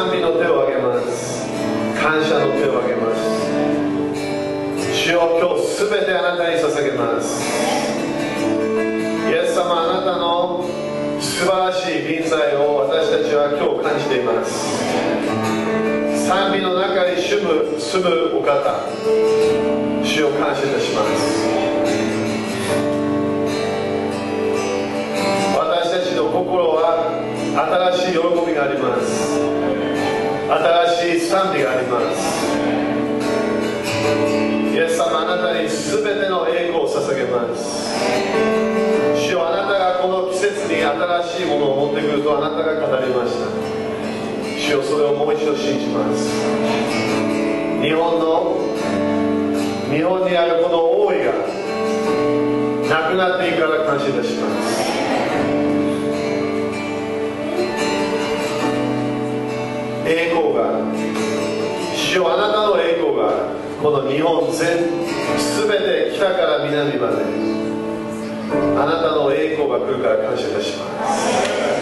賛美の手を挙げます。感謝の手を挙げます。主よ今日すべてあなたに捧げます。イエス様あなたの素晴らしい臨在を私たちは今日感じています。賛美の中に住む住むお方主を感謝いたします。私たちの心は新しい喜びがあります。新しい賛美があります。イエス様あなたに全ての栄光を捧げます。主よあなたがこの季節に新しいものを持ってくるとあなたが語りました。主よそれをもう一度信じます。日本の日本にあるこの王位がなくなっていくから感謝いたします。栄光が主よあなたの栄光がこの日本全全て北から南まであなたの栄光が来るから感謝いたします。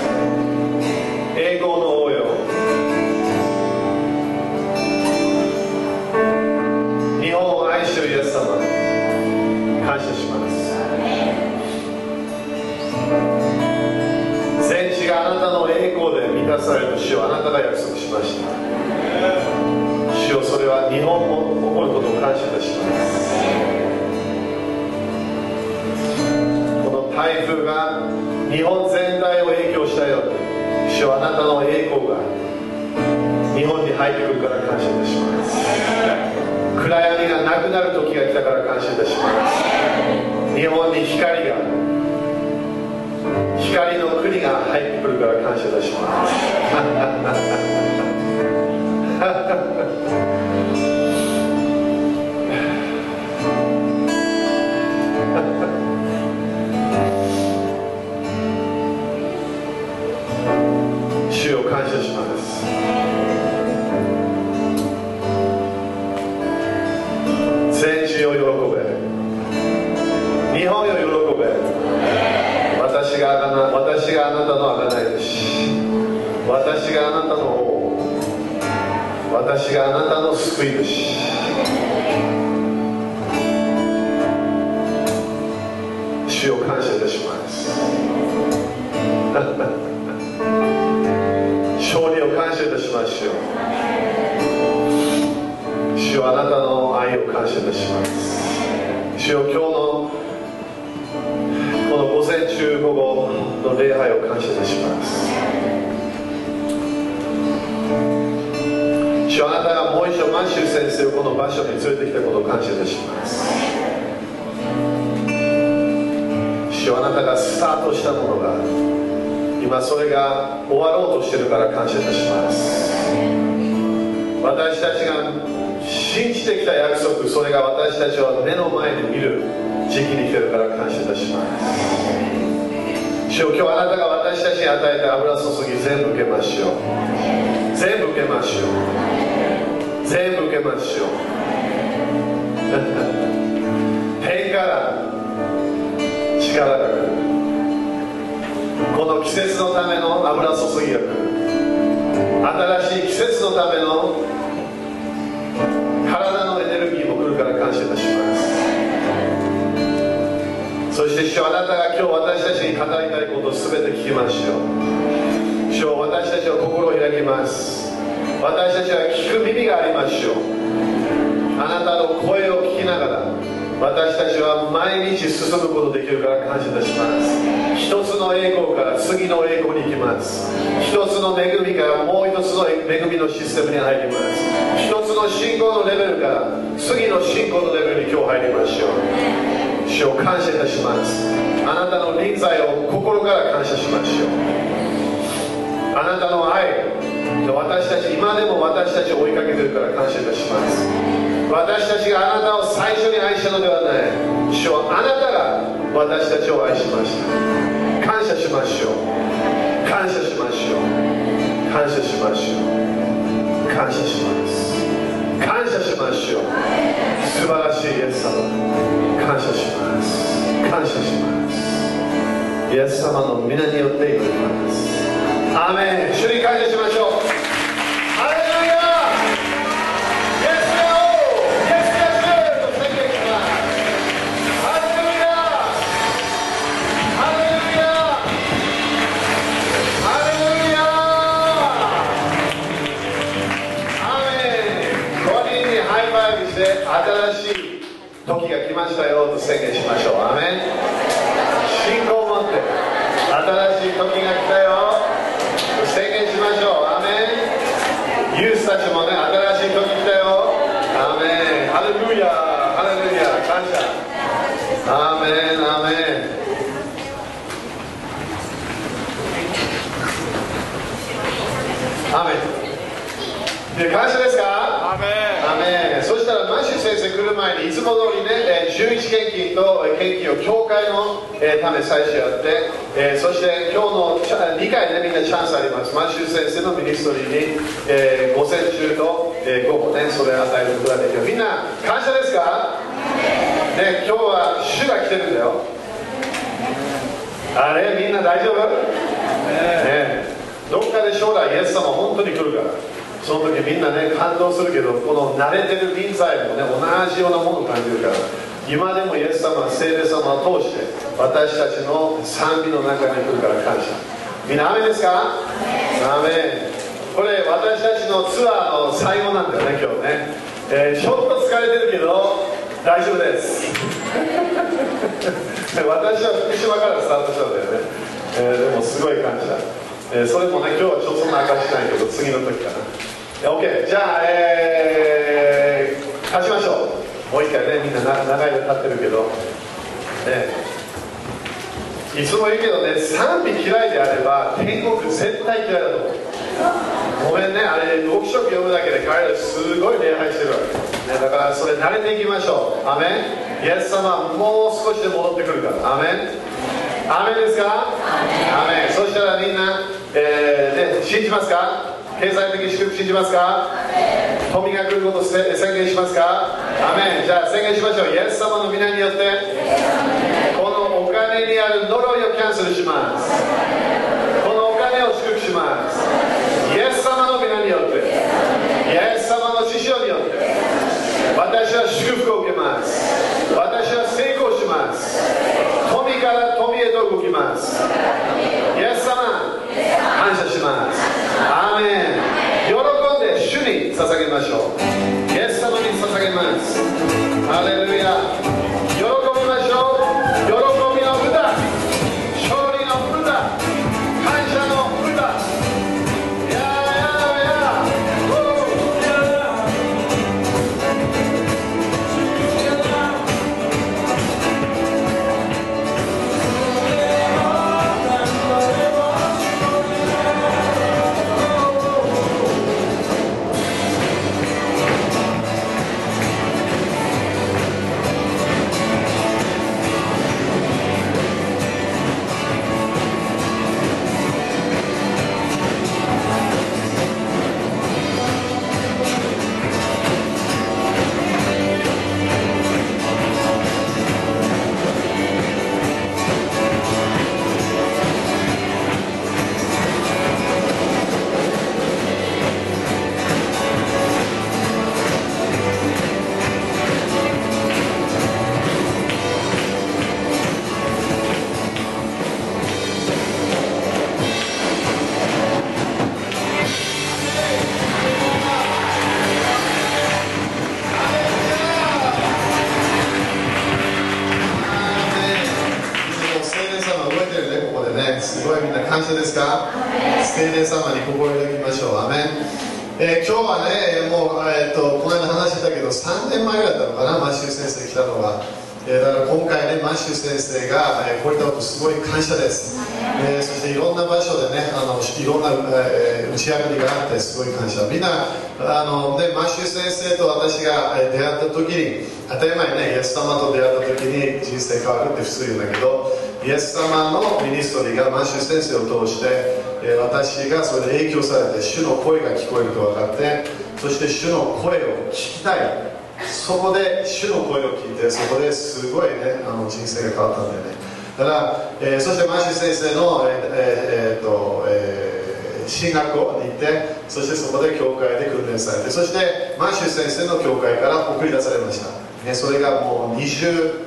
光で満たされる主をあなたが約束しました。主よそれは日本も起こることを感謝いたします。この台風が日本全体を影響したように主よあなたの栄光が日本に入ってくるから感謝いたします。暗闇がなくなる時が来たから感謝いたします。日本に光国が入ってくるから感謝いたします。場所に連れてきたことを感謝いたします主よあなたがスタートしたものが今それが終わろうとしているから感謝いたします私たちが信じてきた約束それが私たちは目の前で見る時期に来てるから感謝いたします主よ今日あなたが私たちに与えた油注ぎ全部受けましょう全部受けましょう全部受けましょう節のための油注ぎが来る新しい季節のための体のエネルギーも来るから感謝いたします。そして主あなたが今日私たちに語りたいことを全て聞きましょう。主よ私たちは心を開きます。私たちは聞く耳がありましょう。あなたの声を聞きながら私たちは毎日進むことできるから感謝いたします。一つの栄光から次の栄光に行きます。一つの恵みからもう一つの恵みのシステムに入ります。一つの信仰のレベルから次の信仰のレベルに今日入りましょう。主を感謝いたします。あなたの臨在を心から感謝しましょう。あなたの愛私たち今でも私たちを追いかけてるから感謝いたします。私たちがあなたを最初に愛したのではない。主はあなたが私たちを愛しました。感謝しましょう。感謝しましょう。感謝しましょう。感謝します。感謝しましょう。素晴らしいイエス様。感謝します。感謝します。イエス様の皆によって祈ります。アーメン。主に感謝しましょう。したよ。と宣言しましょう。アーメン。信仰を持って。新しい時が来たよ。宣言しましょう。アーメン。ユースたちもね新しい時来たよ。アーメン。ハレルヤハレルヤ感謝。アーメン。アーメン。アーメン。で感謝ですか？アーメンアメンそしたらマッシュ先生来る前にいつも通りね、えー11献金とえー献金を教会の、えーため最初やって、えーそして今日の2回ねみんなチャンスあります。マッシュ先生のミニストリーに、えー午前中と、えー午後ねそれを与えることができる。みんな感謝ですか？ね今日は主が来てるんだよ。あれ？みんな大丈夫？ね。どっかで将来イエス様本当に来るから。その時みんなね感動するけどこの慣れてる臨在もね同じようなものを感じるから今でもイエス様は聖霊様を通して私たちの賛美の中に来るから感謝。みんな雨ですか？雨これ私たちのツアーの最後なんだよね今日ね、えーちょっと疲れてるけど大丈夫です。私は福島からスタートしたんだよね、えーでもすごい感謝、えーそれもね今日はちょっとそんな明かしないけど次の時かな。OK じゃあえー、立ちましょう。もう一回ねみんな長い間立ってるけど。ねいつも言うけどね賛美嫌いであれば天国絶対嫌いだと思う。ごめんねあれ読書読むだけで彼らすごい礼拝してるわけ、ね、だからそれ慣れていきましょう。アメン。イエス様もう少しで戻ってくるから。アメン。アメンですか？アメン。そしたらみんな、えーね、信じますか？経済的祝福信じますか？富が来ることを宣言しますか？アメン。じゃあ宣言しましょう。イエス様の皆によってこのお金にある呪いをキャンセルします。このお金を祝福しますって普通言うんだけどイエス様のミニストリーがマッシュ先生を通して、え私がそれで影響されて主の声が聞こえると分かってそして主の声を聞きたい。そこで主の声を聞いてそこですごいねあの人生が変わったんだよね。だから、えーそしてマッシュ先生の、えーえーえーとえー進学校に行ってそしてそこで教会で訓練されてそしてマッシュ先生の教会から送り出されました、ね、それがもう20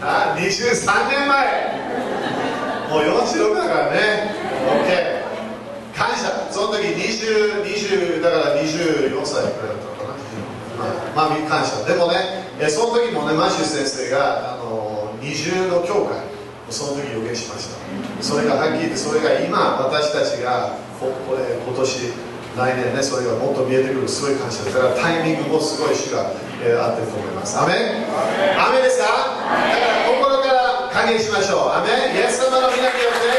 あ23年前。もう46だからね。OK 感謝。その時23 20, 20だから24歳くらいだったかな、まあ、感謝。でもねその時もねマシュ先生があの二重の教会。その時予言しました。それがはっきり言ってそれが今私たちがここれ今年来年ねそれがもっと見えてくるすごい感謝。だからタイミングもすごい主が、えー、合ってると思います。アメン。アですか？だから歓迎しましょう。アメイエス様の皆によって。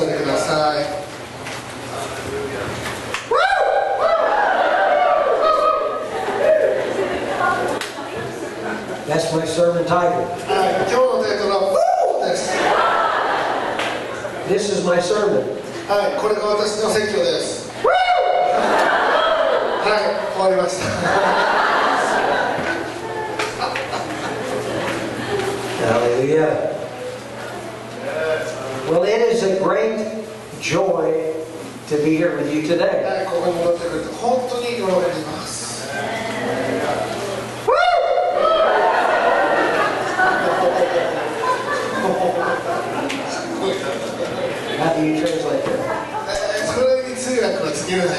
on the other side. That's my sermon title. This is my sermon. Hallelujah 緒にいるのは本当に私にとっての喜びなんです。It's a joy to feel what God is doing in His kingdom. 神様この御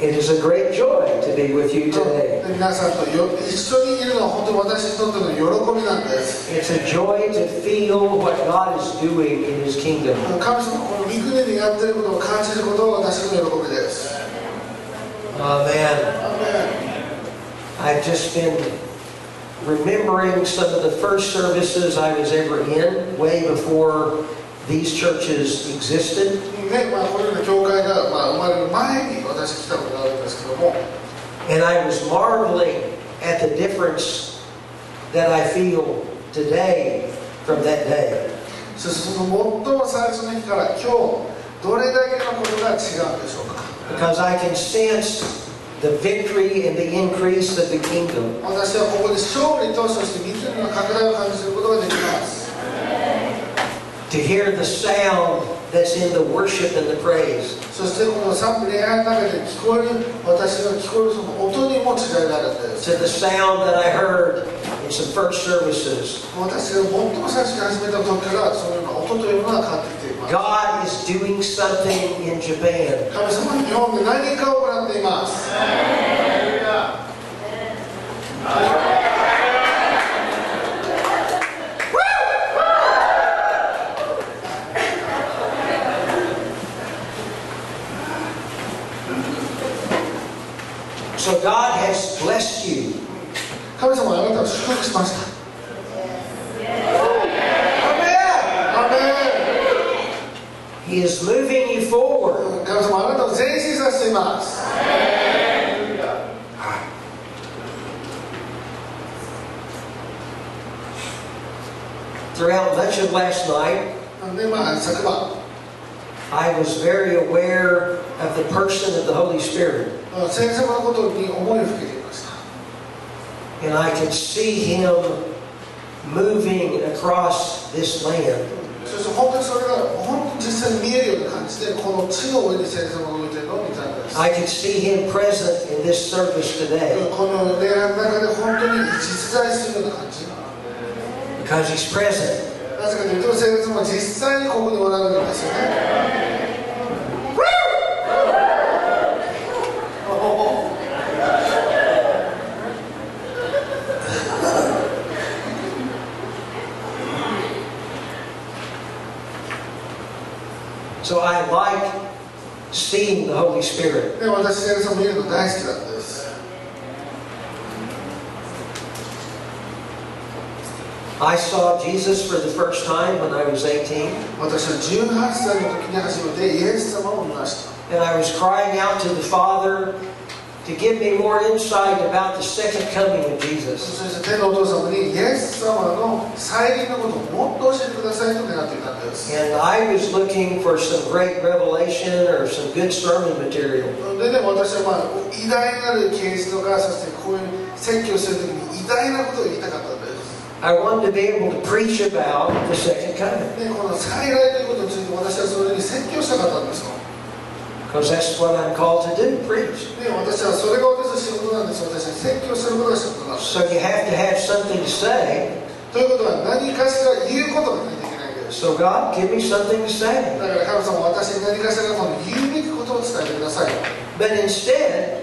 It is a great joy to be with you today. It's a joy to feel what God is doing in His kingdom. Amen. I've just been remembering some of the first services I was ever in way before these churches existed ね、まあこのような教会がまあ生まれる前に私来たことがあるんですけども。And I was marveling at the difference that I feel today from that day. そしてその最も最初の日から今日どれだけのことが違うんでしょうか Because I can sense the victory and the increase of the kingdom. 私はここで勝利とそして御国の拡大を感じることができます。 To hear the sound that's in the worship and the praise. そしてこの賛美礼拝の中で聞こえる私が聞こえるその音にも違いがあるんです。To the sound that I heard in some first services. 私が最も最初に始めた時からそのような音というのが変わってきています。God is doing something in Japan. 神様は日本で何かを行っています。 So God has blessed you. 神様はあなたを祝福しました。He is moving you forward. 神様あなたを前進させています。Throughout much of last night, I was very aware of the person of the Holy Spirit. 先生のことに思いをふけていました。And I could see him moving across this land. そして本当にそれが本当に実際に見えるような感じでこの地の上に先生が動いているのを見たんです。I could see him present in this service today. この礼拝の中で本当に実在するような感じ。Because he's present. なぜかというと生物も実際にここで学んでるんですよねで私、先生も見るの大好きだった。I saw Jesus for the first time when I was 18, 私は18歳の時に初めてイエス様を見ました and I was crying out to the Father to give me more insight about the second coming of Jesus. そして天のお父様にイエス様の再臨のことをもっと教えてくださいと願っていたんです And I was looking for some great revelation or some good sermon material. でね私はまあ偉大なる啓示とかそしてこういう説教する時に偉大なことを言いたかったんです I want to be able to preach about the second coming. Because that's what I'm called to do, preach. So you have to have something to say. So God, give me something to say. But instead,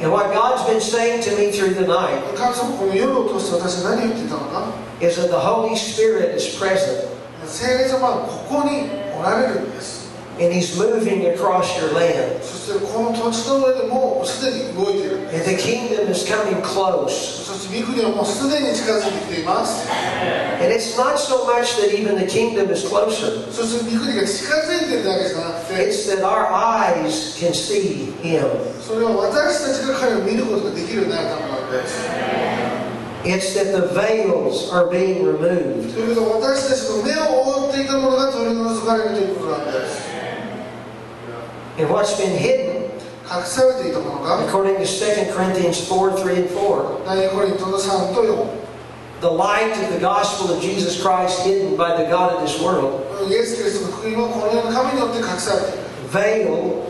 And what God's been saying to me through the night 神様この夜を通して私は何を言っていたのか is that the Holy Spirit is present 聖霊様はここにおられるんです and He's moving across your land. そしてこの土地の上でもうすでに動いているんで And the kingdom is coming close. すそして御国はもうすでに近づいてきています And it's not so much that even the kingdom is closer, そして御国が近づいているだけじゃなくて it's that our eyes can see Him. それは私たちが彼を見ることができるようになるためなんです It's that the veils are being removed. And what's been hidden, according to 2 Corinthians 4 3 and 4, the light of the gospel of Jesus Christ hidden by the God of this world, veil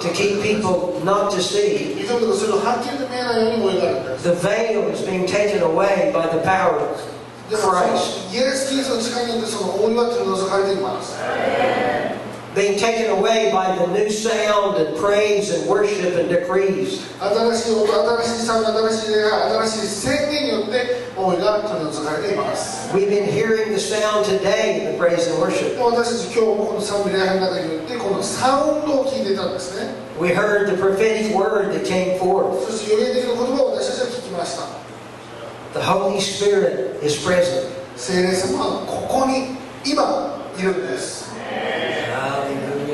to keep people not to see. The veil is being taken away by the power of Christ. Amen エス・キリストの力によってその覆いは取り除かれています being taken away by the new sound and praise and worship and decrees. 新しい音新しいサウンド新しい礼拝新しい宣言によって覆いが取り除かれています We've been hearing the sound today in the praise and worship. で私たち今日もこの賛美礼拝の中によってこのサウンドを聞いていたんですね We heard the prophetic word that came forth. そして予言的な言葉を私たちは聞きました The Holy Spirit is present. 聖霊様はここに今いるんです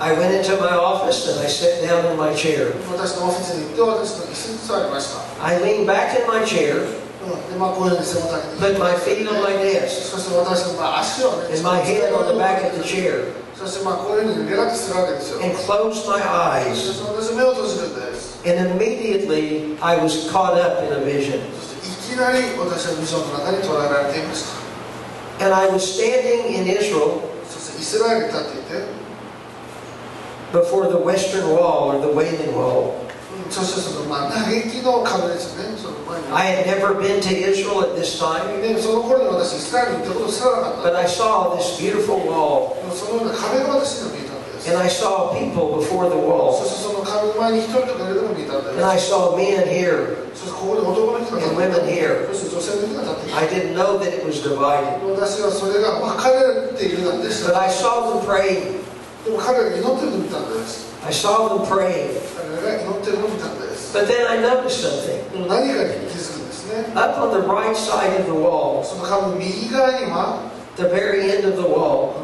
I went into my office and I sat down in my chair. I leaned back in my chair. Put my feet on my desk and my head on the back of the chair and closed my eyes. And immediately I was caught up in a vision. And I was standing in Israel before the western wall or the Wailing Wall. I had never been to Israel at this time, but I saw this beautiful wall. And I saw people before the wall. And I saw men here and women here. I didn't know that it was divided. But I saw them praying. I saw them praying. But then I noticed something. Up on the right side of the wall, the very end of the wall,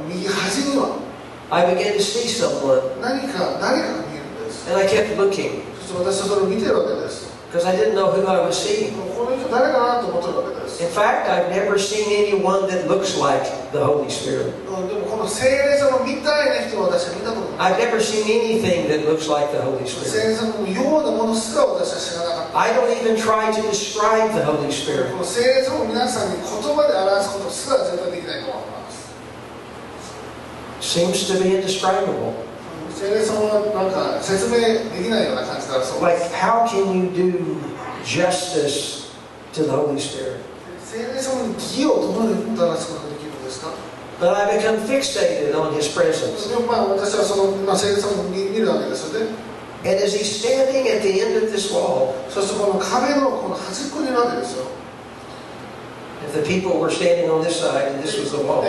I began to see someone. And I kept looking because I didn't know who I was seeing. In fact, I've never seen anyone that looks like the Holy Spirit. I've never seen anything that looks like the Holy Spirit. I don't even try to describe the Holy Spirit. Seems to be indescribable. 聖霊様はなんか説明できないような感じだそうで Like, す how can you do justice to the Holy Spirit? 聖霊様に義をどのようにもたらすことができるんですか But I become fixated on His presence. でもまあ私はその、まあ、聖霊様を見見るわけですよね And as He's standing at the end of this wall, そしてこの壁のこの端っこにいるわけですよ if the people were standing on this side and this was the wall,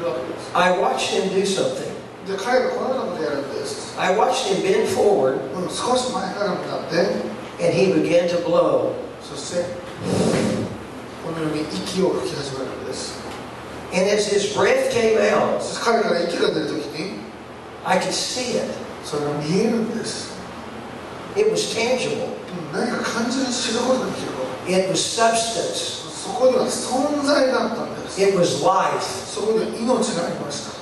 で人々はこちら側に立っていて壁の右端にいるわけです I watched Him do something. で彼がこのようなことをやるんです I watched Him bend forward うん少し前から向かって and He began to blow. そしてこのように息を吹き始めるわけです And as His breath came out, そして彼から息が出るときに I could see it. それが見えるんです It was tangible. うん何か感じる知ることができること It was substance. そこには存在があったんです It was life. そこには命がありました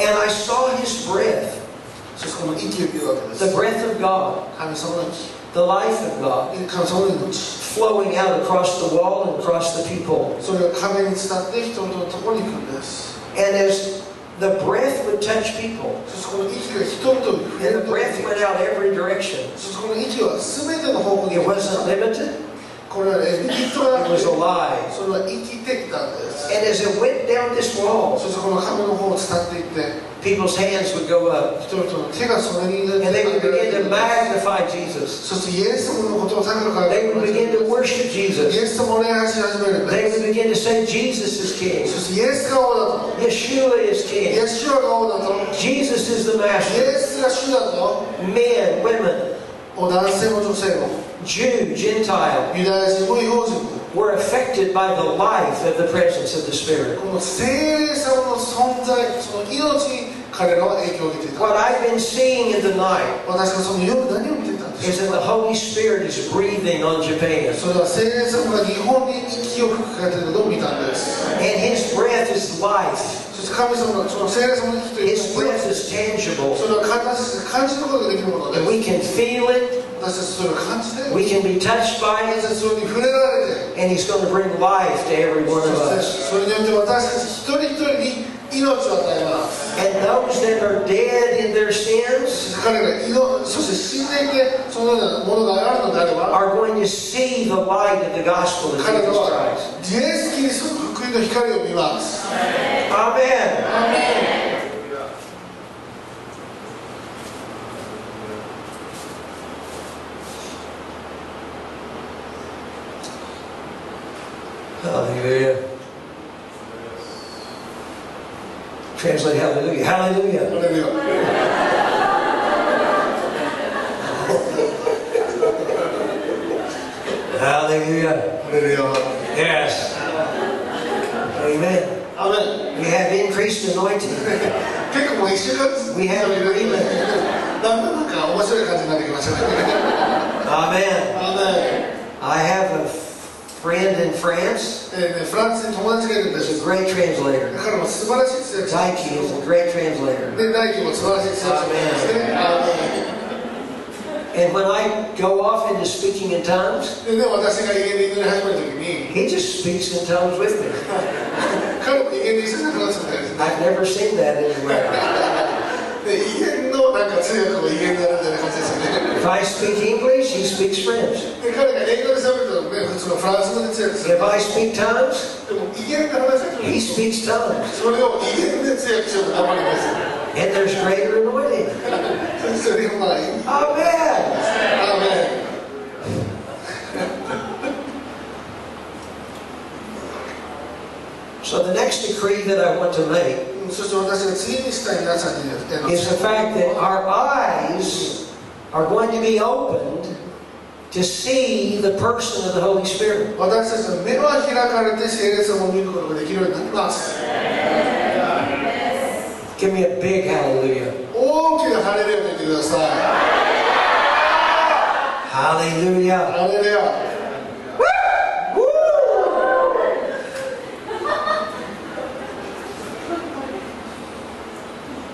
And I saw His breath, そしてこの息を見るわけです the breath of God, 神様の息 the life of God, 神様の命 flowing out across the wall and across the people. それが壁に伝って人々のところに行くんです And as the breath would touch people, そしてこの息が人々に触れ and る the と breath went out every direction, そしてこの息は全ての方向に it 行きました wasn't limited, It was alive. And as it went down this wall, people's hands would go up. And they would begin to magnify Jesus. They would begin to worship Jesus. They would begin to say, Jesus is King. Yeshua is King. Jesus is the Master. Men, women. Jew, Gentile. were affected by the life of the presence of the Spirit. What I've been seeing in the night 私がその夜何を見ていたんでし is ょ that う the Holy Spirit is breathing on Japan. それは聖霊様が日本に息を吹きかけているのを見たんです And His breath is life. そして神様のその聖霊様の息という His の breath は is tangible. それは私たちが感じることができるもので And す we can feel it. 私たちそれを感じて We can be touched by 私 it. たちそれに触れられて And He's going to bring life to every one そ of して us. それによって私たち一人一人に命を与えます and those that are dead in their sins are going to see the light of the gospel of Jesus Christ. Amen. Amen. Hallelujah. Translate hallelujah. Hallelujah. Hallelujah. hallelujah. Yes. Amen. Amen. We have increased anointing. we have agreement. Amen. Amen. I have a friend in France. Is a great translator. Daichi is oh, a great translator. Amen. And when I go off into speaking in tongues, he just speaks in tongues with me. I've never seen that anywhere. If I speak English, he speaks French. If I speak tongues, he speaks tongues. And there's greater anointing. Amen. Amen. So the next decree that I want to make そして私が次にしたい皆さんに言ってま is the す fact that our eyes are going to be opened to see the person of the Holy Spirit. 私たちの目は開かれて聖霊様を見ることができるようになります Give me a big hallelujah. 大きなハレルヤと言ってください Hallelujah. ハ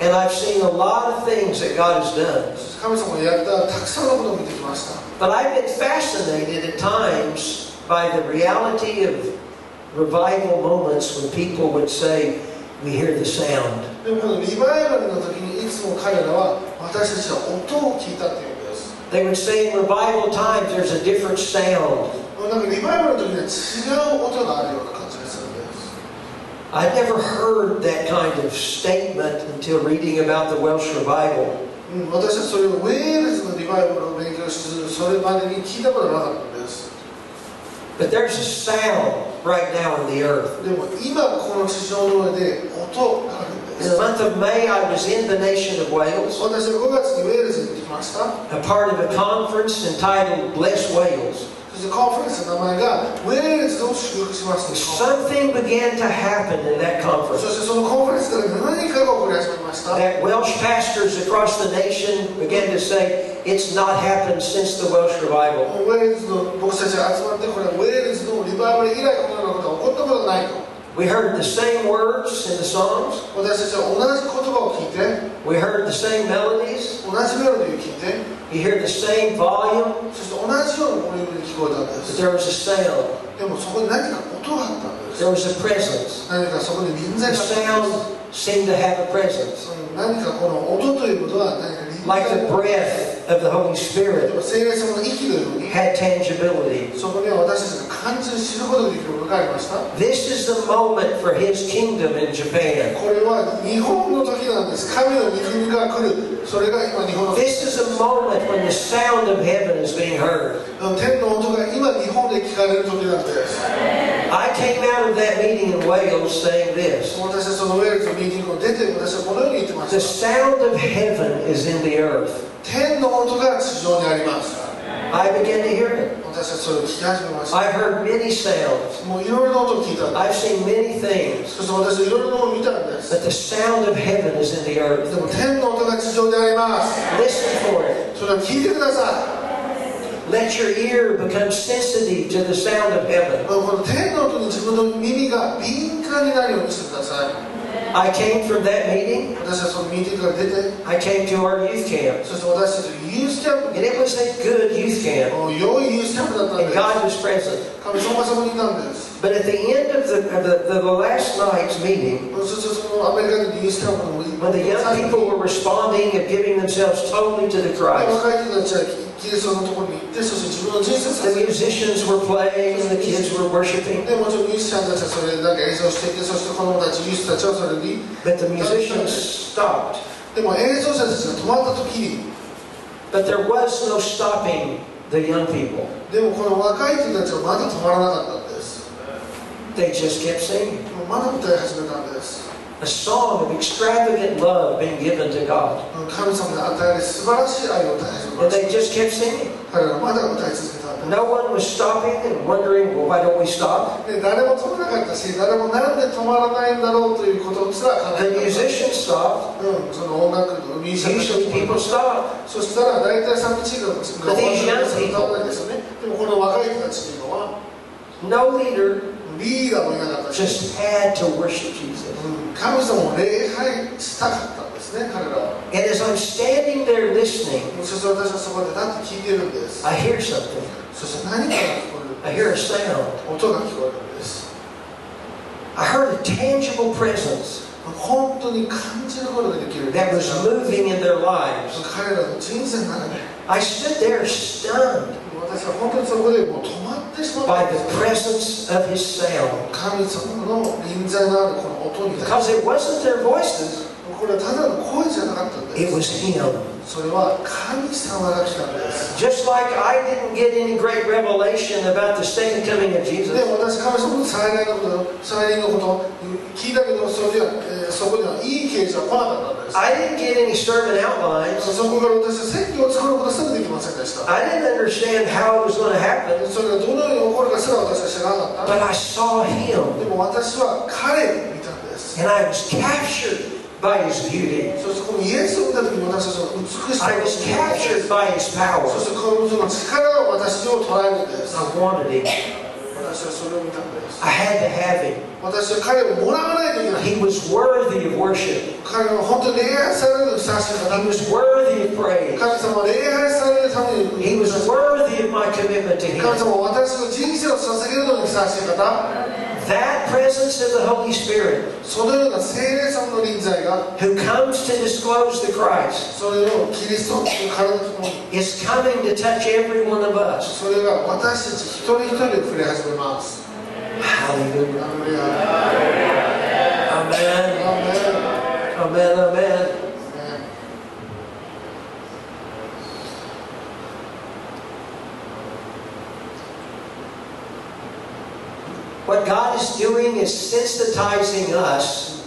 And I've seen a lot of things that God has done. 神様がやったたくさんのことを見てきました But I've been fascinated at times by the reality of revival moments when people would say, We hear the sound. でもこのリバイバルの時にいつも彼らは私たちは音を聞いたっていうんです They would say in revival times there's a different sound. なんかリバイバルの時には違う音があるような感じがするんです I'd never heard that kind of statement until reading about the Welsh revival. うん、私はそれをウェールズのリバイバルを勉強してそれまでに聞いたことがなかったんです But there's a sound right now in the earth. でも今この地上の上で音があるんで In す the month of May, I was in the nation of Wales, 私は5月にウェールズに行ってきました a part of a conference entitled Bless Wales. There's a conference, and I'm like, God, where is those 修復しますか Something began to happen in that conference. That Welsh pastors across the nation began to say, it's not happened since the Welsh revival. We heard the same words in the songs. 私たちは同じ言葉を聞いて We heard the same melodies. 同じメロディーを聞いて You hear the same volume. そして同じようなボリュームで聞こえたんで But す there was a sound. でもそこに何か音があったんです There was a presence. 何かそこに臨 The 在があったんです sound seemed to have a presence. うん何かこの音ということは何か臨在 like the breath of the Holy Spirit had tangibility. This is the moment for His kingdom in Japan. This is a moment when the sound of heaven is being heard. I came out of that meeting in Wales saying this. The sound of heaven is in the earth. I began to hear it. I've heard many sounds. I've seen many things. But the sound of heaven is in the earth. Listen for it. Let your ear become sensitive to the sound of heaven. I came from that meeting. I came to our youth camp. And it was a good youth camp. And God was present. But at the end of the, of the, the, last night's meeting, when the young people were responding and giving themselves totally to the Christ, the musicians were playing, the kids were worshiping. But the musicians stopped. But there was no stopping the young people. They just kept singing a song of extravagant love being given to God. And they just kept singing. No one was stopping and wondering, well, why don't we stop? The musicians stopped. Usually people stop. But these young people, no leader リーダーもいなかったし、 just had to worship Jesus. うん神様を礼拝したかったんですね彼らは And as I'm standing there listening, そして私はそこでだって聞いてるんです I hear something. そして何かが聞こえ I る hear a sound. 音が聞こえるんです I heard a tangible presence 本当に感じることができる that was moving in their lives. 彼らの人生の中で I stood there stunned 私は本当にそこでもう止まってしまった by the す presence of his sound. 神様の臨在のあるこの音に対 Because it wasn't their voices, これはただの声じゃなかったん it で was す him. それは神様が来たんです Just like I didn't get any great revelation about the second coming of で Jesus, 私神様の再来のこと再来のこと聞いたけどそれでは、えーそこにはいい啓示は来なかったんです I didn't get any sermon outlines. そこから私は説教を作ることすらできま I didn't understand how it was going to happen, それがどのように起こるかすら私は知らなかった but I saw him でも私は彼を見たんです and I was captured by his beauty. そしてこのイエスを見た時に私たちは美しさ I を was captured by his power. そしてこのその力を私を捉えるんです I wanted him. 私はそれを見たんです I had to have him. 私は彼をもらわないといけない He was worthy of worship. 彼は本当に礼拝されるのにふさわしい方 He was worthy of praise. 神様は礼拝されるために He was worthy of my commitment to 神 him. 様は私の人生を捧げるのにふさわしい方 That presence of the Holy Spirit そのような聖霊様の臨在が who comes to disclose the Christ それをキリストの体とともに is coming to touch every one of us. それが私たち一人一人で触れ始めます Hallelujah. アレルヤ Amen. アーメン Amen. Amen. What God is doing is sensitizing us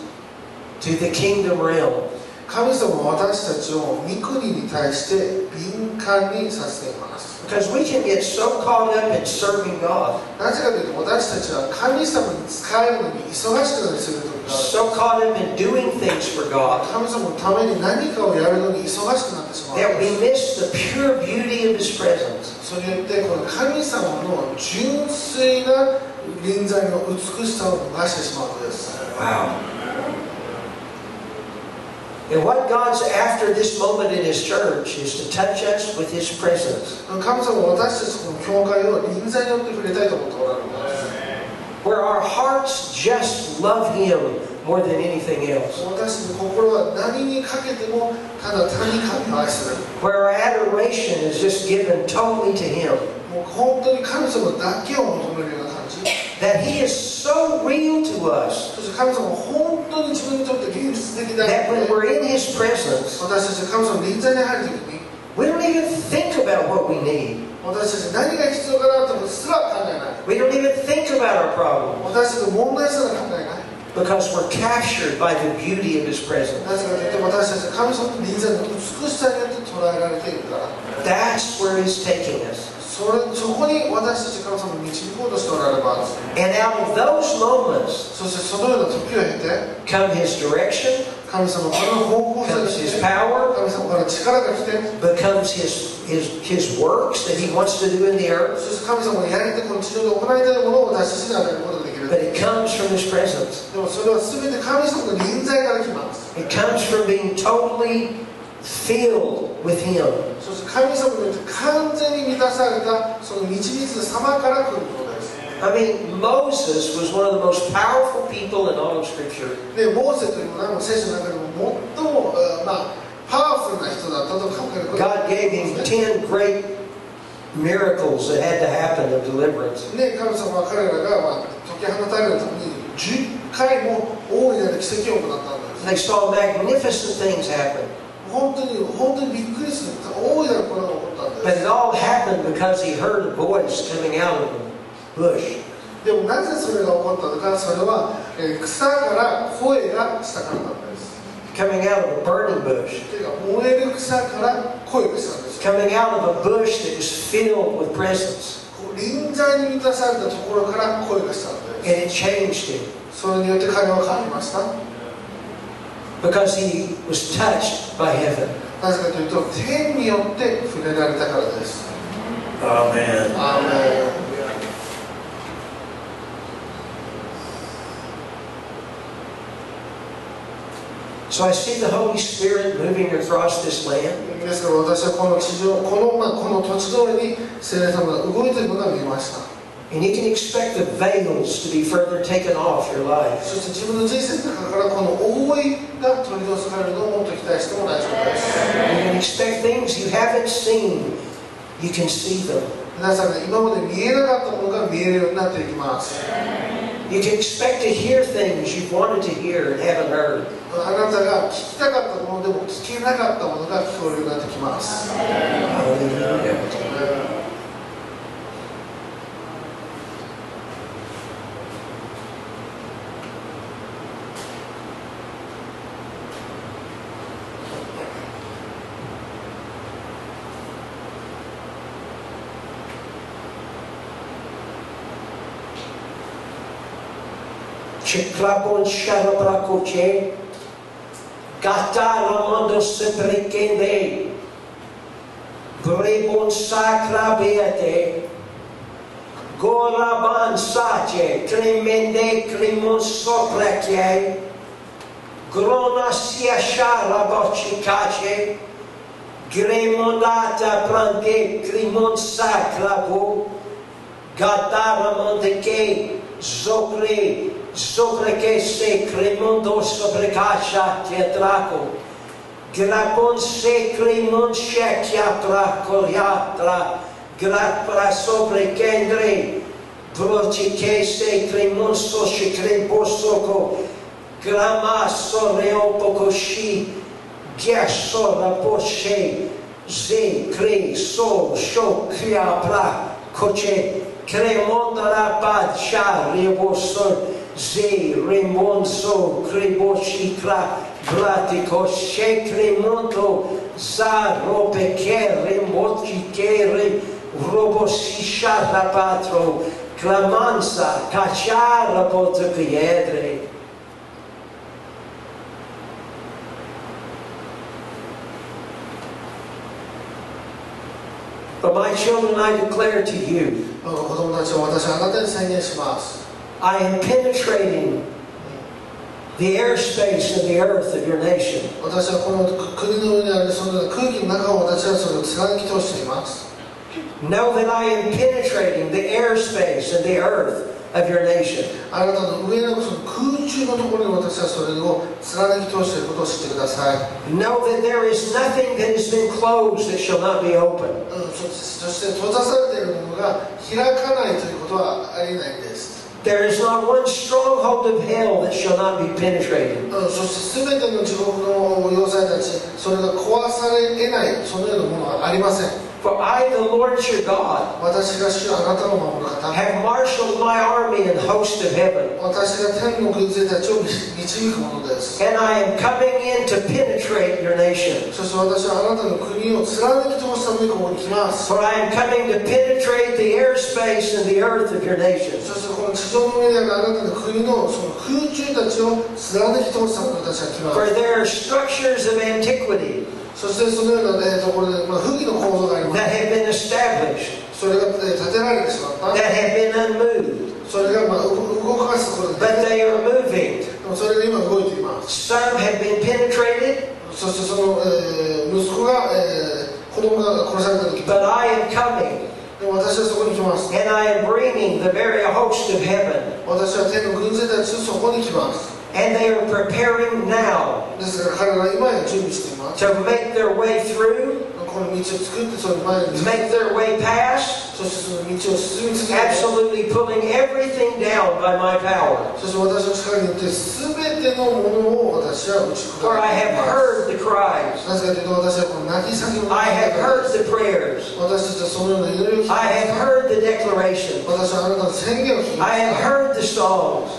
to the kingdom realm. 神様は私たちを御国に対して敏感にさせています Because we can get so caught up in serving God, なぜかというと私たちは神様に仕えるのに忙しくなりする時がある so caught up in doing things for God, 神様のために何かをやるのに忙しくなってしまう that we miss the pure beauty of His presence. それによってこの神様の純粋な 臨在の美しさを逃してしまうのです Wow. And what God's after this moment in His church is to touch us with His presence. 神様は私たちこの教会を臨在によって触れたいと思っておられます Where our hearts just love Him more than anything else. 私たちの心は何にかけてもただ単に神を愛する Where our adoration is just given totally to Him. もう本当に神様だけを求めるような感じ That He is so real to us そして神様は本当に自分にとって現実的だ that の when で we're in His presence, 私たちが神様の臨在に入る時に we don't even think about what we need. 私たち何が必要かなとことすら考えない We don't even think about our problems 私たちの問題すら考えない because we're captured by the beauty of His presence. なぜかというと私たちは神様の臨在の美しさによって捉えられているから That's where He's taking us. それそこに私たち神様を導こうとしておられます And out of those moments そしてそのような時を経て come His direction, 神様からの方向性が comes 来 His て power, 神様から力が来て becomes His His His works that He wants to do in the earth. そして神様がやりてこの地上で行いたいものを私たちに与えることができる But it comes from His presence. でもそれは全て神様の臨在から来ます It comes from being totally filled with Him. そして神様によって完全に満たされたその導く様から来るものです I mean, Moses was one of the most powerful people in all of Scripture. でモーセというのは聖書の中でも最も、えーまあ、パワフルな人だったと考えることが God gave him 10 great miracles that had to happen of deliverance. ね、神様は彼らが、まあ、解き放たれるために10回も大いなる奇跡を行ったんです They saw magnificent things happen. 本当に本当にびっくりする大いなることが起こったん But で it all happened because he heard a voice coming out of the bush. すでもなぜそれが起こったのかそれはえー草から声がしたかったんです Coming out of a burning bush. というか燃える草から声がしたんですよ Coming out of a bush that was filled with presence. 臨在に満たされたところから声がしたん And で it changed him すそれによって彼は変わりました because he was touched by heaven. なぜかというと天によって触れられたからです Amen. アーメン So I see the Holy Spirit moving across this land. ですから私はこの地上この,、まあ、この土地上に聖霊様が動いているのが見えました And you can expect the veils to be further taken off your life. そして自分の人生の中からこの覆いが取り除かれるのをもっと期待しても大丈夫です You can expect things you haven't seen. You can see them. 皆さんが今まで見えなかったものが見えるようになっていきます You can expect to hear things you've wanted to hear and haven't heard. あなたが聞きたかったものでも聞けなかったものが聞こえるようになってきます Hallelujah. Checlabonchara bracoche, Gatara manda se prequende, Brebon sacra beate, Goraban Sache, Cremende cremon sopraque, Grona sia chara bocicace, Gremonata branque, Crimon sacra bo, Gatara mandeque, Zobre, sobre que se cremando sobre casa teatraco, gracon se cremon se teatra coriatra, grapra sobre kendre, droci che se cremon so se crembosoco, gramasso reopocoshi, ghiasso raposce, se cre so sho criapra, coce cremonda la paccia rebosso, ze remonso creboshikra bratico she cremonto za rope che remotki che robosisha rapatro clamanza cacciara poto piedre But my children, I declare to you, 子供たちを私はあなたに宣言します I am penetrating the airspace and the earth of your nation. 私はこの国の上にあるその空気の中を私はそれを貫き通しています Know that I am penetrating the airspace and the earth of your nation. あなたの上のその空中のところに私はそれを貫き通していることを知ってください Know that there is nothing that has been closed that shall not be open. うんそそして閉ざされているものが開かないということはありえないんです There is not one stronghold of hell that shall not be penetrated. うんそして全ての地獄の要塞たちそれが壊され得ないそのようなものはありません For I, the Lord your God, have marshaled my army and host of heaven. And I am coming in to penetrate your nation. For I am coming to penetrate the airspace and the earth of your nation. For there are structures of antiquity. そしてそのような、ね、ところで、まあ、不義の構造があります。それが、ね、建てられてしまった。それが、まあ、動かすことで,で,すでもそれが今動いています。そしてその、えー、息子が、えー、子供が殺された時で私はそこに来ます。私は天の軍勢たちそこに来ます。And they are preparing now. To make their way through make their way past, absolutely pulling everything down by my power. For I have heard the cries. I have heard the prayers. I have heard the declarations. I have heard the songs.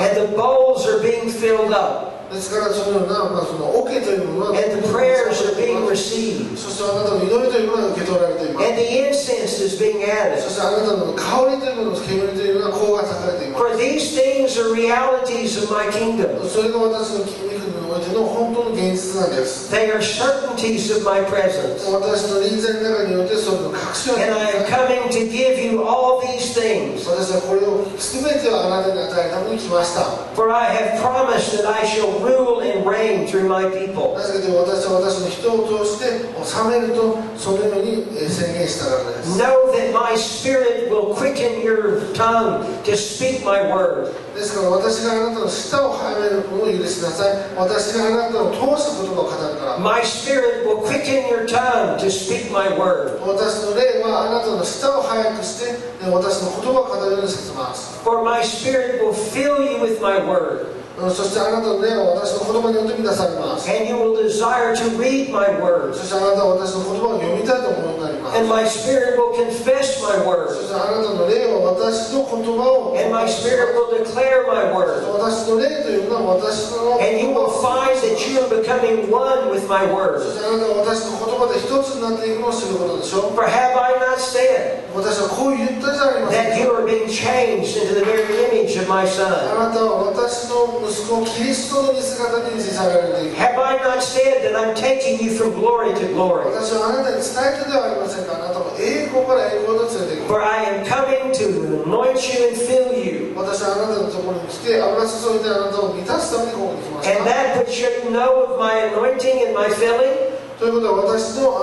And the bowls are being filled up. ですからそのような、まあ、その桶というものは And the prayers are being received. そしてあなたの祈りというものが受け取られています And the incense is being そ added. してあなたの香りというものの煙というのが香が焚かれていま For these things are realities of my kingdom. すそれが私の筋肉 においての本当の現実なんです They are certainties of my presence. 私の臨在の中においてそれの確信を And I am coming to give you all these things. 私はこれを全てをあなたに与えるために来ました For I have promised that I shall rule and reign through my people. なぜかというと私は私の人を通して治めるとそのようにえー宣言したからです Know that my spirit will quicken your tongue to speak my word. ですから私があなたの舌を早めるのを許しなさい私があなたを通す言葉を語るから My spirit will quicken your tongue to speak my word. 私の霊はあなたの舌を早くしてえ私の言葉を語るようにさせます For my spirit will fill you with my word. うんそしてあなたの霊は私の言葉によって満たされます And you will desire to read my そ words. してあなたは私の言葉を読みたいと思うようになります And my spirit will confess my そ words. してあなたの霊は私の言葉を And my spirit will declare my word. 私の霊というのは私の And you 言 will 葉 find that you are becoming one with my そ word. してあなたは私の言葉で一つになっていくのを知ることでしょう For have I not said 私はこう言ったじゃありません that か you are being changed into the very image of my son? あなたは私の息子キリストの似姿に似さられている Have I not said that I'm taking you from glory to glory? 私はあなたに伝えてではありませんかあなたを栄光から栄光へと連れていく For I am coming to anoint you and fill you. 私はあなたのところに来て油注いであなたを満たすためにここに来まし And た that which you know of my anointing and my filling, ということは私の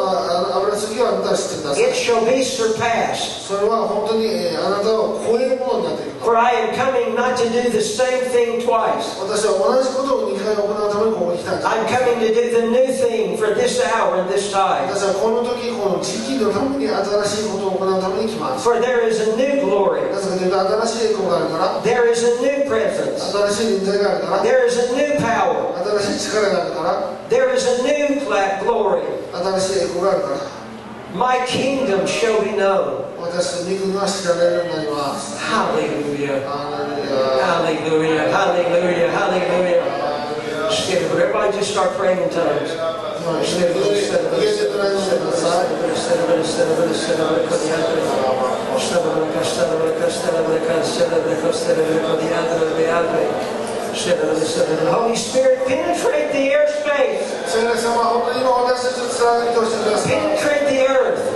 油注ぎはあなたは知ってください it shall be surpassed. それは本当に、えーあなたを超えるものになっていく For I am coming not to do the same thing twice. I'm coming to do the new thing for this hour and this time. For there is a new glory. There is a new preference. There is a new power. There is a new glory. My kingdom shall be known. 私の御国は知られるようになります Hallelujah. ハレルヤ Hallelujah. Hallelujah. Hallelujah. Skip it. Everybody just start praying in tongues. 今一緒に逃げてください Holy Spirit, penetrate the airspace, 聖霊様本当に今私たちを貫いてほしいください penetrate the earth,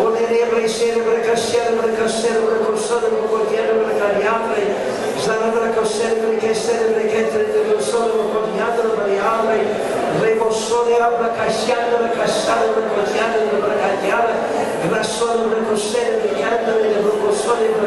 Olenevre celebre celebre celebre console cotiere per cariatre, sarebbe celebre che celebre che tre console cotiere per cariatre, revossone abra casciare per casciare per cotiere per cariatre, rasone per console per cariatre per console per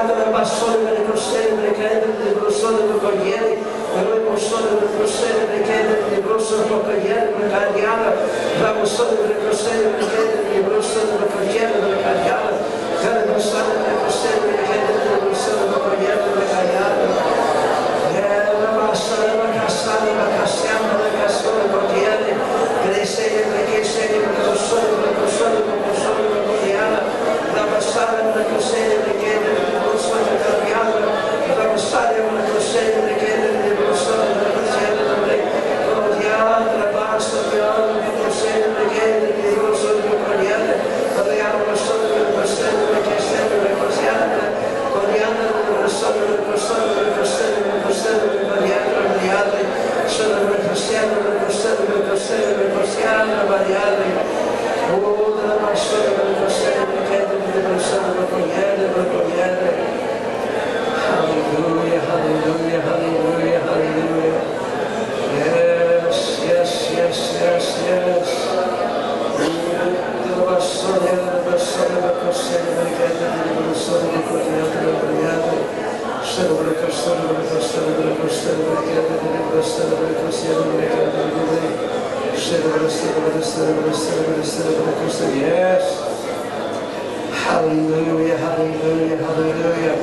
Santo, nel passone delle prossime, per credere nel grosso del tuo cogliere, per noi passone delle prossime, per credere nel grosso del cogliere, per cardiale, la passone delle prossime, per credere nel grosso del cogliere, per cardiale, per passone delle prossime, per credere nel grosso del cogliere, Yes. Hallelujah, hallelujah, hallelujah.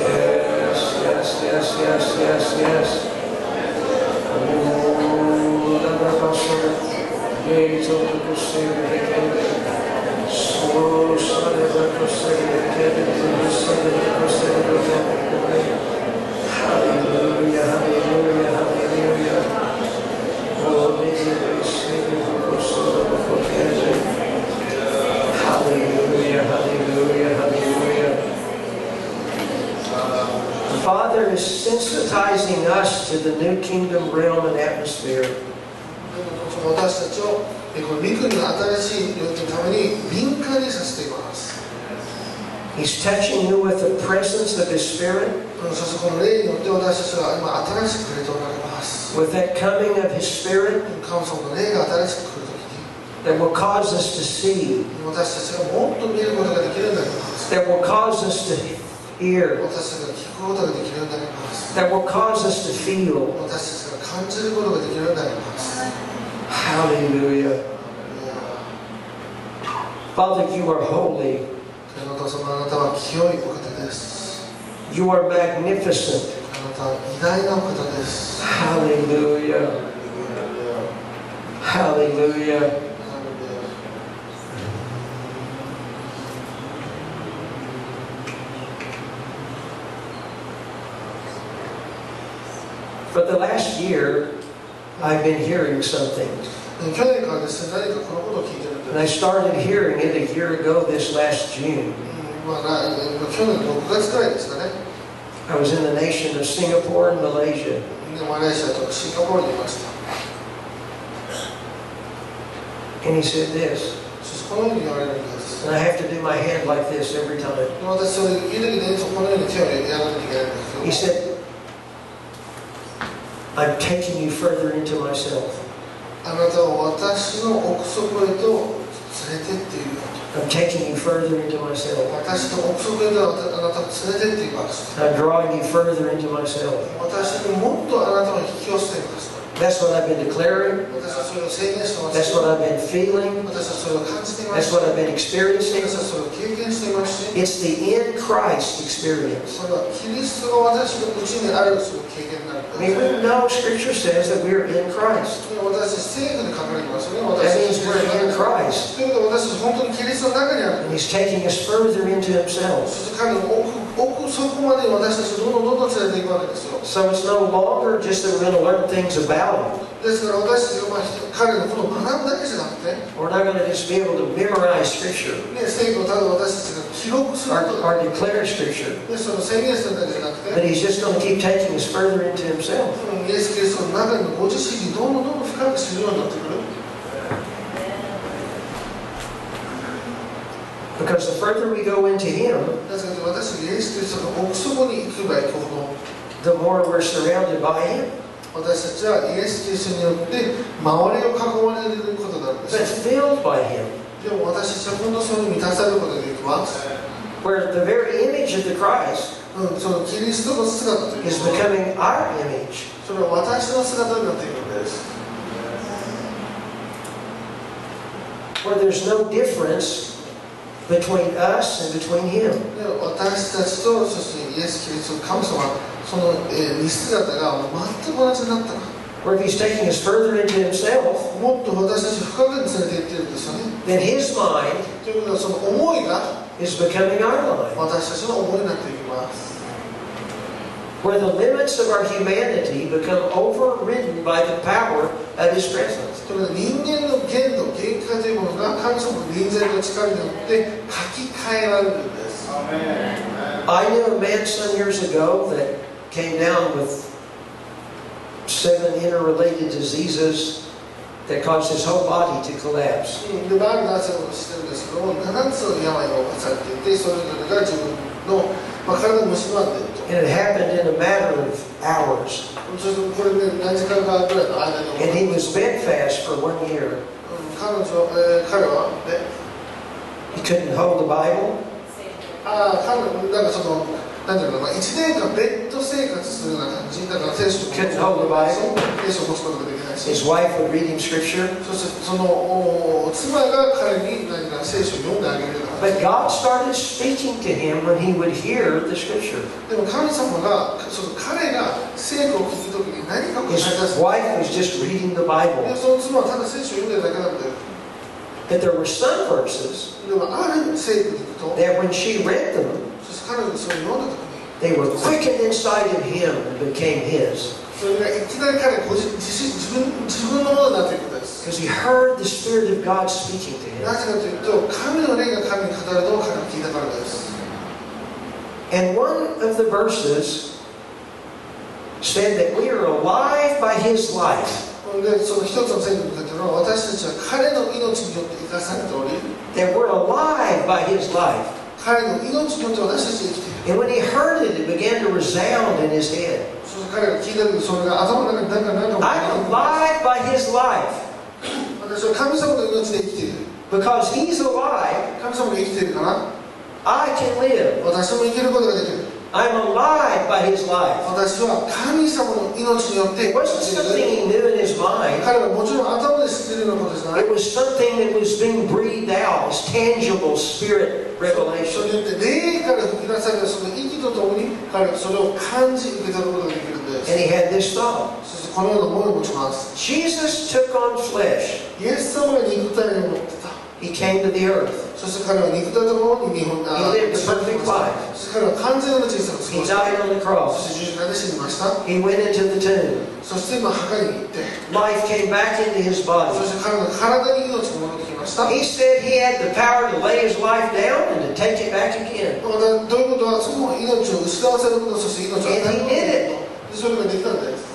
Yes, yes, yes, yes, yes, yes. Oh, la la la, so gates of the Pacific. So son of the Pacific, the son of the Pacific. Hallelujah, hallelujah, hallelujah. Oh, may we sing the son of the Pacific. Hallelujah, hallelujah, hallelujah. The Father is sensitizing us to the new kingdom realm and atmosphere. 私たちをえこの御国の新しい領域のために敏感にさせています He's touching you with the presence of His Spirit, うんそしてこの霊によって私たちは今新しく触れておられます with that coming of His Spirit 神様の霊が新しく来るとき that will cause us to see, に私たちがもっと見ることができるようになります that will cause us to hear, 私たちが聞くことがで that will cause us to feel. 私たちが感じることができるようになります Hallelujah. Father, you are holy. 天のお父様あなたは清いお方です You are magnificent. あなたは偉大なお方です Hallelujah. Hallelujah. For the last year, I've been hearing something. 去年からですね何かこのことを聞いてるん And で I す started hearing it a year ago this last June. まあ、来去年の6月くらいですかね I was in the nation of Singapore and Malaysia. でマレーシアとシンガポールにいました And he said this, そしてこのように言われるんです and I have to do my hand like this every time. で私それ言う時にそこのように手をやらなきゃいけないんです He けど said, I'm taking you further into myself. あなたを私の奥底へと連れてっている I'm taking you further into myself. 私の奥底へとあなたを連れてっています I'm drawing you further into myself. 私にもっとあなたを引き寄せています That's what I've been declaring. That's what I've been feeling. That's what I've been experiencing. It's the in Christ experience. I mean, we know Scripture says that we are in Christ. 私たち聖句で書かれてますよね That 私 means たち we're in Christ. ということは私たち本当にキリストの中にある And He's taking us further into Himself. そして彼の奥奥底まで私たちをどんどんどんどん連れていくわけですよ So it's no longer just that we're going to learn things about Him. ですから私たちがまあ彼のことを学ぶだけじゃなくて、ね、 We're not going to just be able to memorize Scripture 聖句をただ私たちが記録する or, こと or declare Scripture. でその宣言するだけじゃなく But て He's just going to keep taking us further into Himself. イエス・キリストの中にご自身にどんどんどんどん深く知るようになってくる Because the further we go into Him, ですから私たちがイエス・キリストの奥底に行くばいくほど the more we're surrounded by Him. 私たちはイエス・キリストによって周りを囲まれることになるんで But す filled by Him. でも私たちは本当にそれに満たされることができます、 Where the very image of the Christ うん、そのキリストの姿という is のは becoming our image. それは私の姿になっているのです Where there's no difference between us and between Him. で私たちとそしてイエス・キリスト神様 その、えー見姿が全く同じになったら Where if He's taking us further into Himself, もっと私たち深くに連れて行ってるんですよね then His mind ということはその思いが is becoming our mind. 私たちの思いになっていきます Where the limits of our humanity become overridden by the power of His presence. ということで人間の限度限界というものが神様の臨在の力によって書き換えられるんです I knew a man some years ago that came down with seven interrelated diseases that caused his whole body to collapse. うんでバールの話をしてるんですけども7つの病を犯されていてそれぞれが自分の、まあ、体を蝕んでいると And it happened in a matter of hours. そしてこれね何時間かぐらいの間に And he うん was bedfast for one year. 彼女、えー彼はね He couldn't hold the Bible. ああ彼女なんかその なんていうのかな1年間ベッド生活するような感じだから聖書を持つことができないし His wife would read him scripture. そしてそのお妻が彼に何か聖書を読んであげるような感 But God started speaking to him when he would hear the scripture. じでも神様がその彼が聖句を聞くときに何かを語り出 His す wife was just reading the で Bible. その妻はただ聖書を読んでるだけなんだよ that there were some verses that when she read them, they were quickened inside of him and became his. Because he heard the Spirit of God speaking to him. And one of the verses said that we are alive by his life. That we're alive by His life. And when he heard it, it began to resound in his head. I'm alive by his life. Because he's alive, I can live. I'm alive by his life. 私は神様の命によって It wasn't something he る knew in his mind. 彼はもちろん頭で知っているようなことじゃない It was something that was being breathed out as tangible spirit そ revelation. れによって霊から吹き出されたその息とともに彼はそれを感じ受け取ることができるんです And he had this thought そしてこのような思いを持ちます Jesus took on flesh. イエス様が肉体を持ってた He came to the earth. そして彼は肉体とともに日本 He lived a perfect life. そして彼は完全な小さな過 He ごした died on the そ cross. して十字架で死にました He went into the tomb. そして今墓に行って Life came back into his そ body. して彼の体に命が戻ってきました He said he had the power to lay his life down and to take it back again. またどういうことはその命を失わせることそして命を与える And he did ことでそれができたんです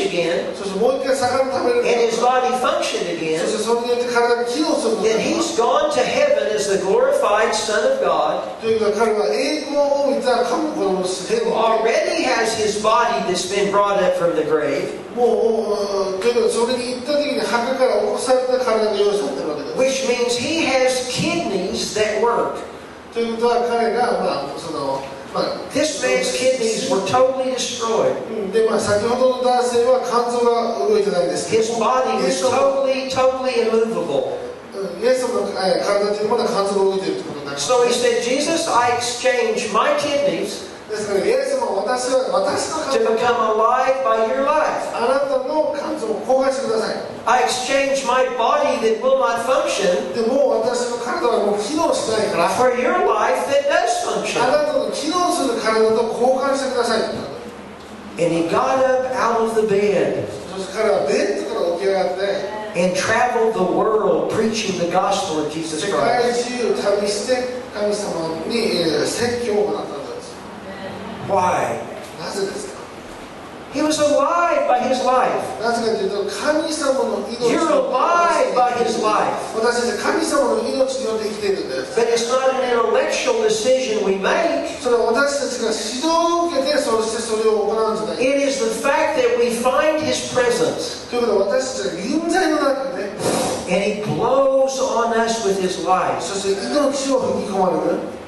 again. And his body functioned again, then he's gone to heaven as the glorified Son of God. Already has his body that's been brought up from the grave. Which means he has kidneys that work. This man's kidneys were totally destroyed. His body was totally, totally immovable. So he said, Jesus, I exchange my kidneys ですからイエス様は私は私の to 肝臓 become alive by your life. あなたの肝臓を交換してください I exchange my body that will not function でもう私の体はもう機能しないから for your life that does あ function. なたの機能する体と交換してください And he got up out of the bed そして彼はベッドから起き上がって and traveled the world preaching the gospel of Jesus 世界 Christ. 中旅して神様にえー説教を行った Why? なぜですか He was alive by his life. なぜかというと神様の命 You're alive by his life. 私たちは神様の命によって生きているんです But it's not an intellectual decision we make. それは私たちが指導を受けてそしてそれを行うんじゃない It is the fact that we find his presence ということは私たちが臨在の中で and he blows on us with his life そして命を吹き込まれる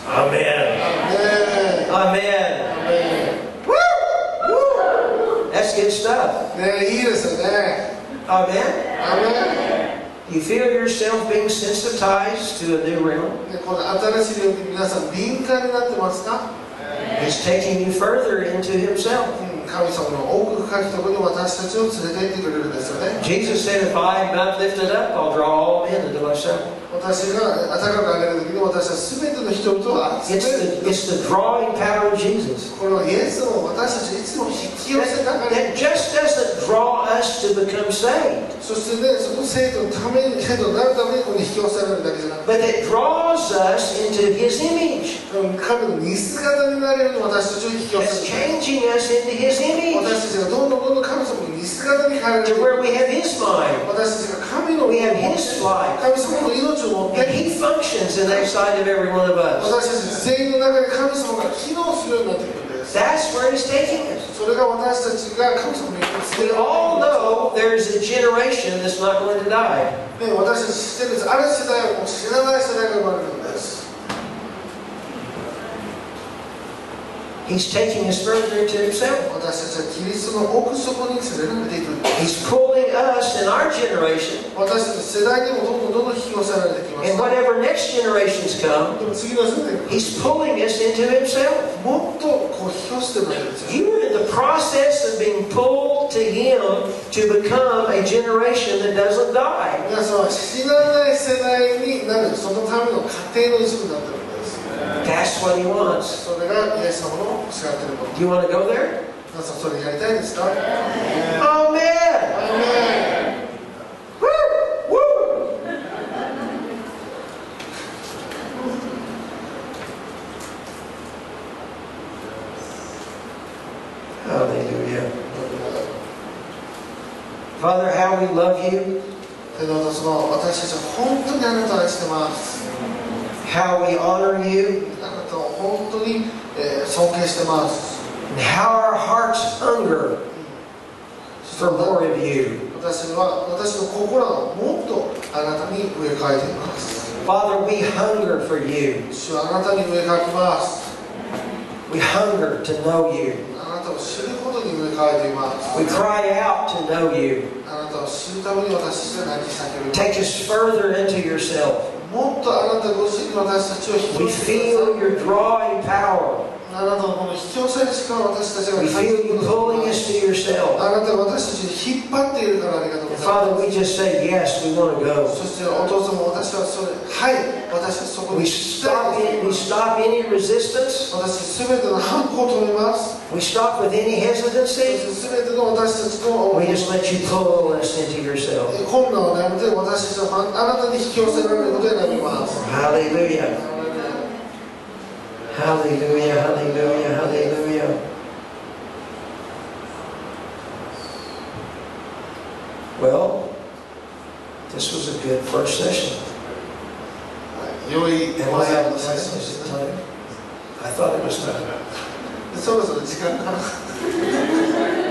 でそれがこの成熟した体という意味になってくるんです Amen. ね Amen. え Woo! Woo! That's good stuff. ねえいいですよね Amen. あね You feel yourself being sensitized to a new realm. ねこの新しい領域皆さん敏感になってますか、 He's taking you further into Himself. うん、神様の奥深きところに私たちを連れて行ってくれるんですよね Jesus said, If I am not lifted up, I'll draw all men unto myself. 私が高く上げる時に私は全ての人々を集 It's め the, る it's the drawing power of Jesus. このイエスを私たちいつも引き寄せたが That, り that just doesn't draw us to become saved, そしてねその生徒のために生徒になるためにここに引き寄せられるだけじゃなくて but it draws us into His image. 神の似姿になれるように私たちを引き寄せる changing us into His image 私たちがどんどんどんどん神様の似姿に変えられ to る where we have His mind. 私たちが神の We have His life. 神様の命を持っ And て He functions in that side of every one of us. 私たち全員の中で神様が機能するようになってくるんです That's where He's taking us. それが私たちが神様につ We all know there's a generation that's not going to die. ね、私たち知ってるんですある世代はもう知らない世代が生まれるんです He's taking us further into Himself. 私たちはキリストの奥底に連れられていくんです He's pulling us in our generation 私たち世代にもどんどんどんどん引き寄せられてきま and す whatever next generations come, でも次の世代が He's pulling us into Himself. もっとこう引き寄せてくれるんですよ You are in the process of being pulled to Him to become a generation that doesn't die. 皆さんは死なない世代になるそのための過程の一部になってるんです That's what He wants. それがイエス様のおっしゃってること Do you want to go there? 皆さんそれやりたいですか Amen. アーメン Woo! Woo! Hallelujah. Father, how we love you, 天皇の様私たちは本当にあなたを愛してます how we honor you, あなたを本当に、えー尊敬してます and how our hearts hunger for more of you. 私は私の心はもっとあなたに植え替えています Father, we hunger for you. 主はあなたに植え替えています We hunger to know you. あなたを知ることに植え替えています We cry out to know you. あなたを知るために私たちは泣き叫びます Take us further into yourself. We feel your drawing power. あなたのこの引き寄せる力を私たちが We feel る you pulling us to yourself. あなたが私たちに引っ張っているからありがとうございま Father, we just say, yes, we want to す go. そしてお父様私はそれはい私はそこ We に行きた stop, い any, we stop any resistance. 私全ての反抗を止めます We stop with any hesitancy. て全ての私たちの We just let you pull us into yourself. 困難をやめて私たちはあなたに引き寄せられることを選びます Hallelujah. Hallelujah, hallelujah, hallelujah. Well, this was a good first session. 良い Am ま I ず out の of 最 time? 初 Is it time? I thought it was time. そろそろ時間かな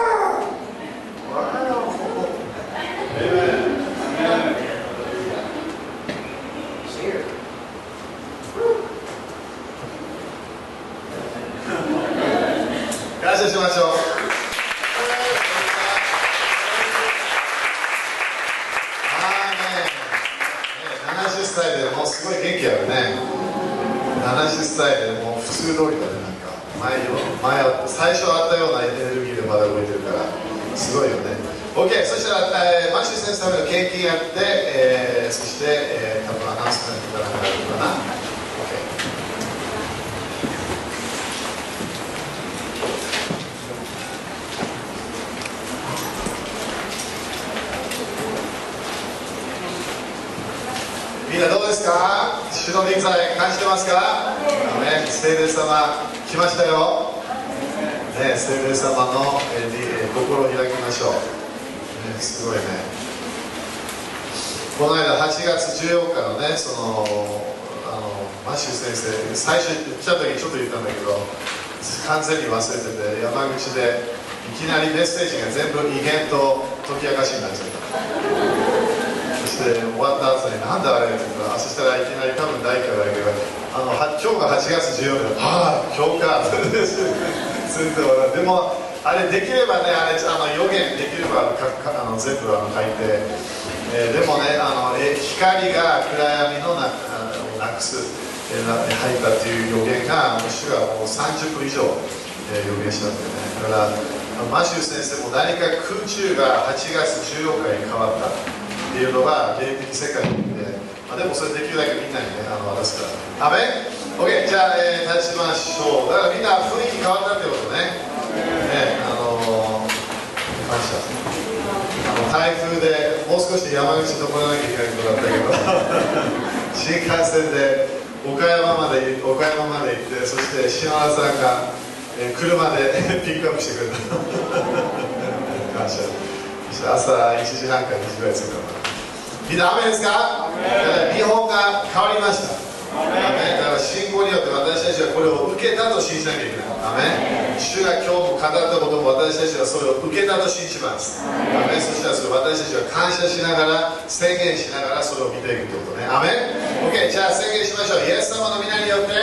先生最初来た時にちょっと言ったんだけど完全に忘れてて山口でいきなりメッセージが全部威厳と解き明かしになっちゃった。そして終わった後になんだあれって言ったらそしたらいきなり多分大会だけどあのは今日が8月14日ああ今日か。でもあれできればねあれあの予言できればかかあの全部あの書いて、えー、でもねあのえ光が暗闇のななくす、入ったという予言が主がもう30分以上、えー、予言したんだよねだからマシュー先生も何か空中が8月14日に変わったっていうのが現役世界にで、まあ、でもそれできるだけみんなにねあの渡すから。アメ OK じゃあ、えー、立ちましょうだからみんな雰囲気変わったってことね。ねあのー、感謝。あの台風でもう少し山口登らなきゃいけないことだったけど 新幹線で岡山まで岡山まで行ってそして島田さんが、えー、車で ピックアップしてくれた。感謝。朝1時半から2時ぐらい着くかみんな雨ですか？日本が変わりましただから信仰によって私たちはこれを受けたと信じなきゃいけない。アメ主が今日も語ったことも私たちはそれを受けたと信じます。アメそしたらそれ私たちは感謝しながら宣言しながらそれを見ていくということね。アメ OK じゃあ宣言しましょう。イエス様の皆によって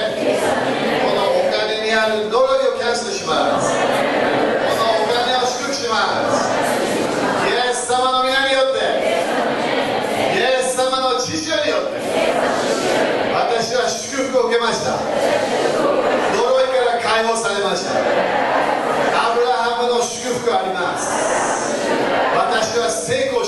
このお金にある呪いをキャンセルします。このお金を祝福しますイエス様の皆によってイエス様の知識によって私は祝福を受けました。呪いから解放されました。アブラハムの祝福があります。私は成功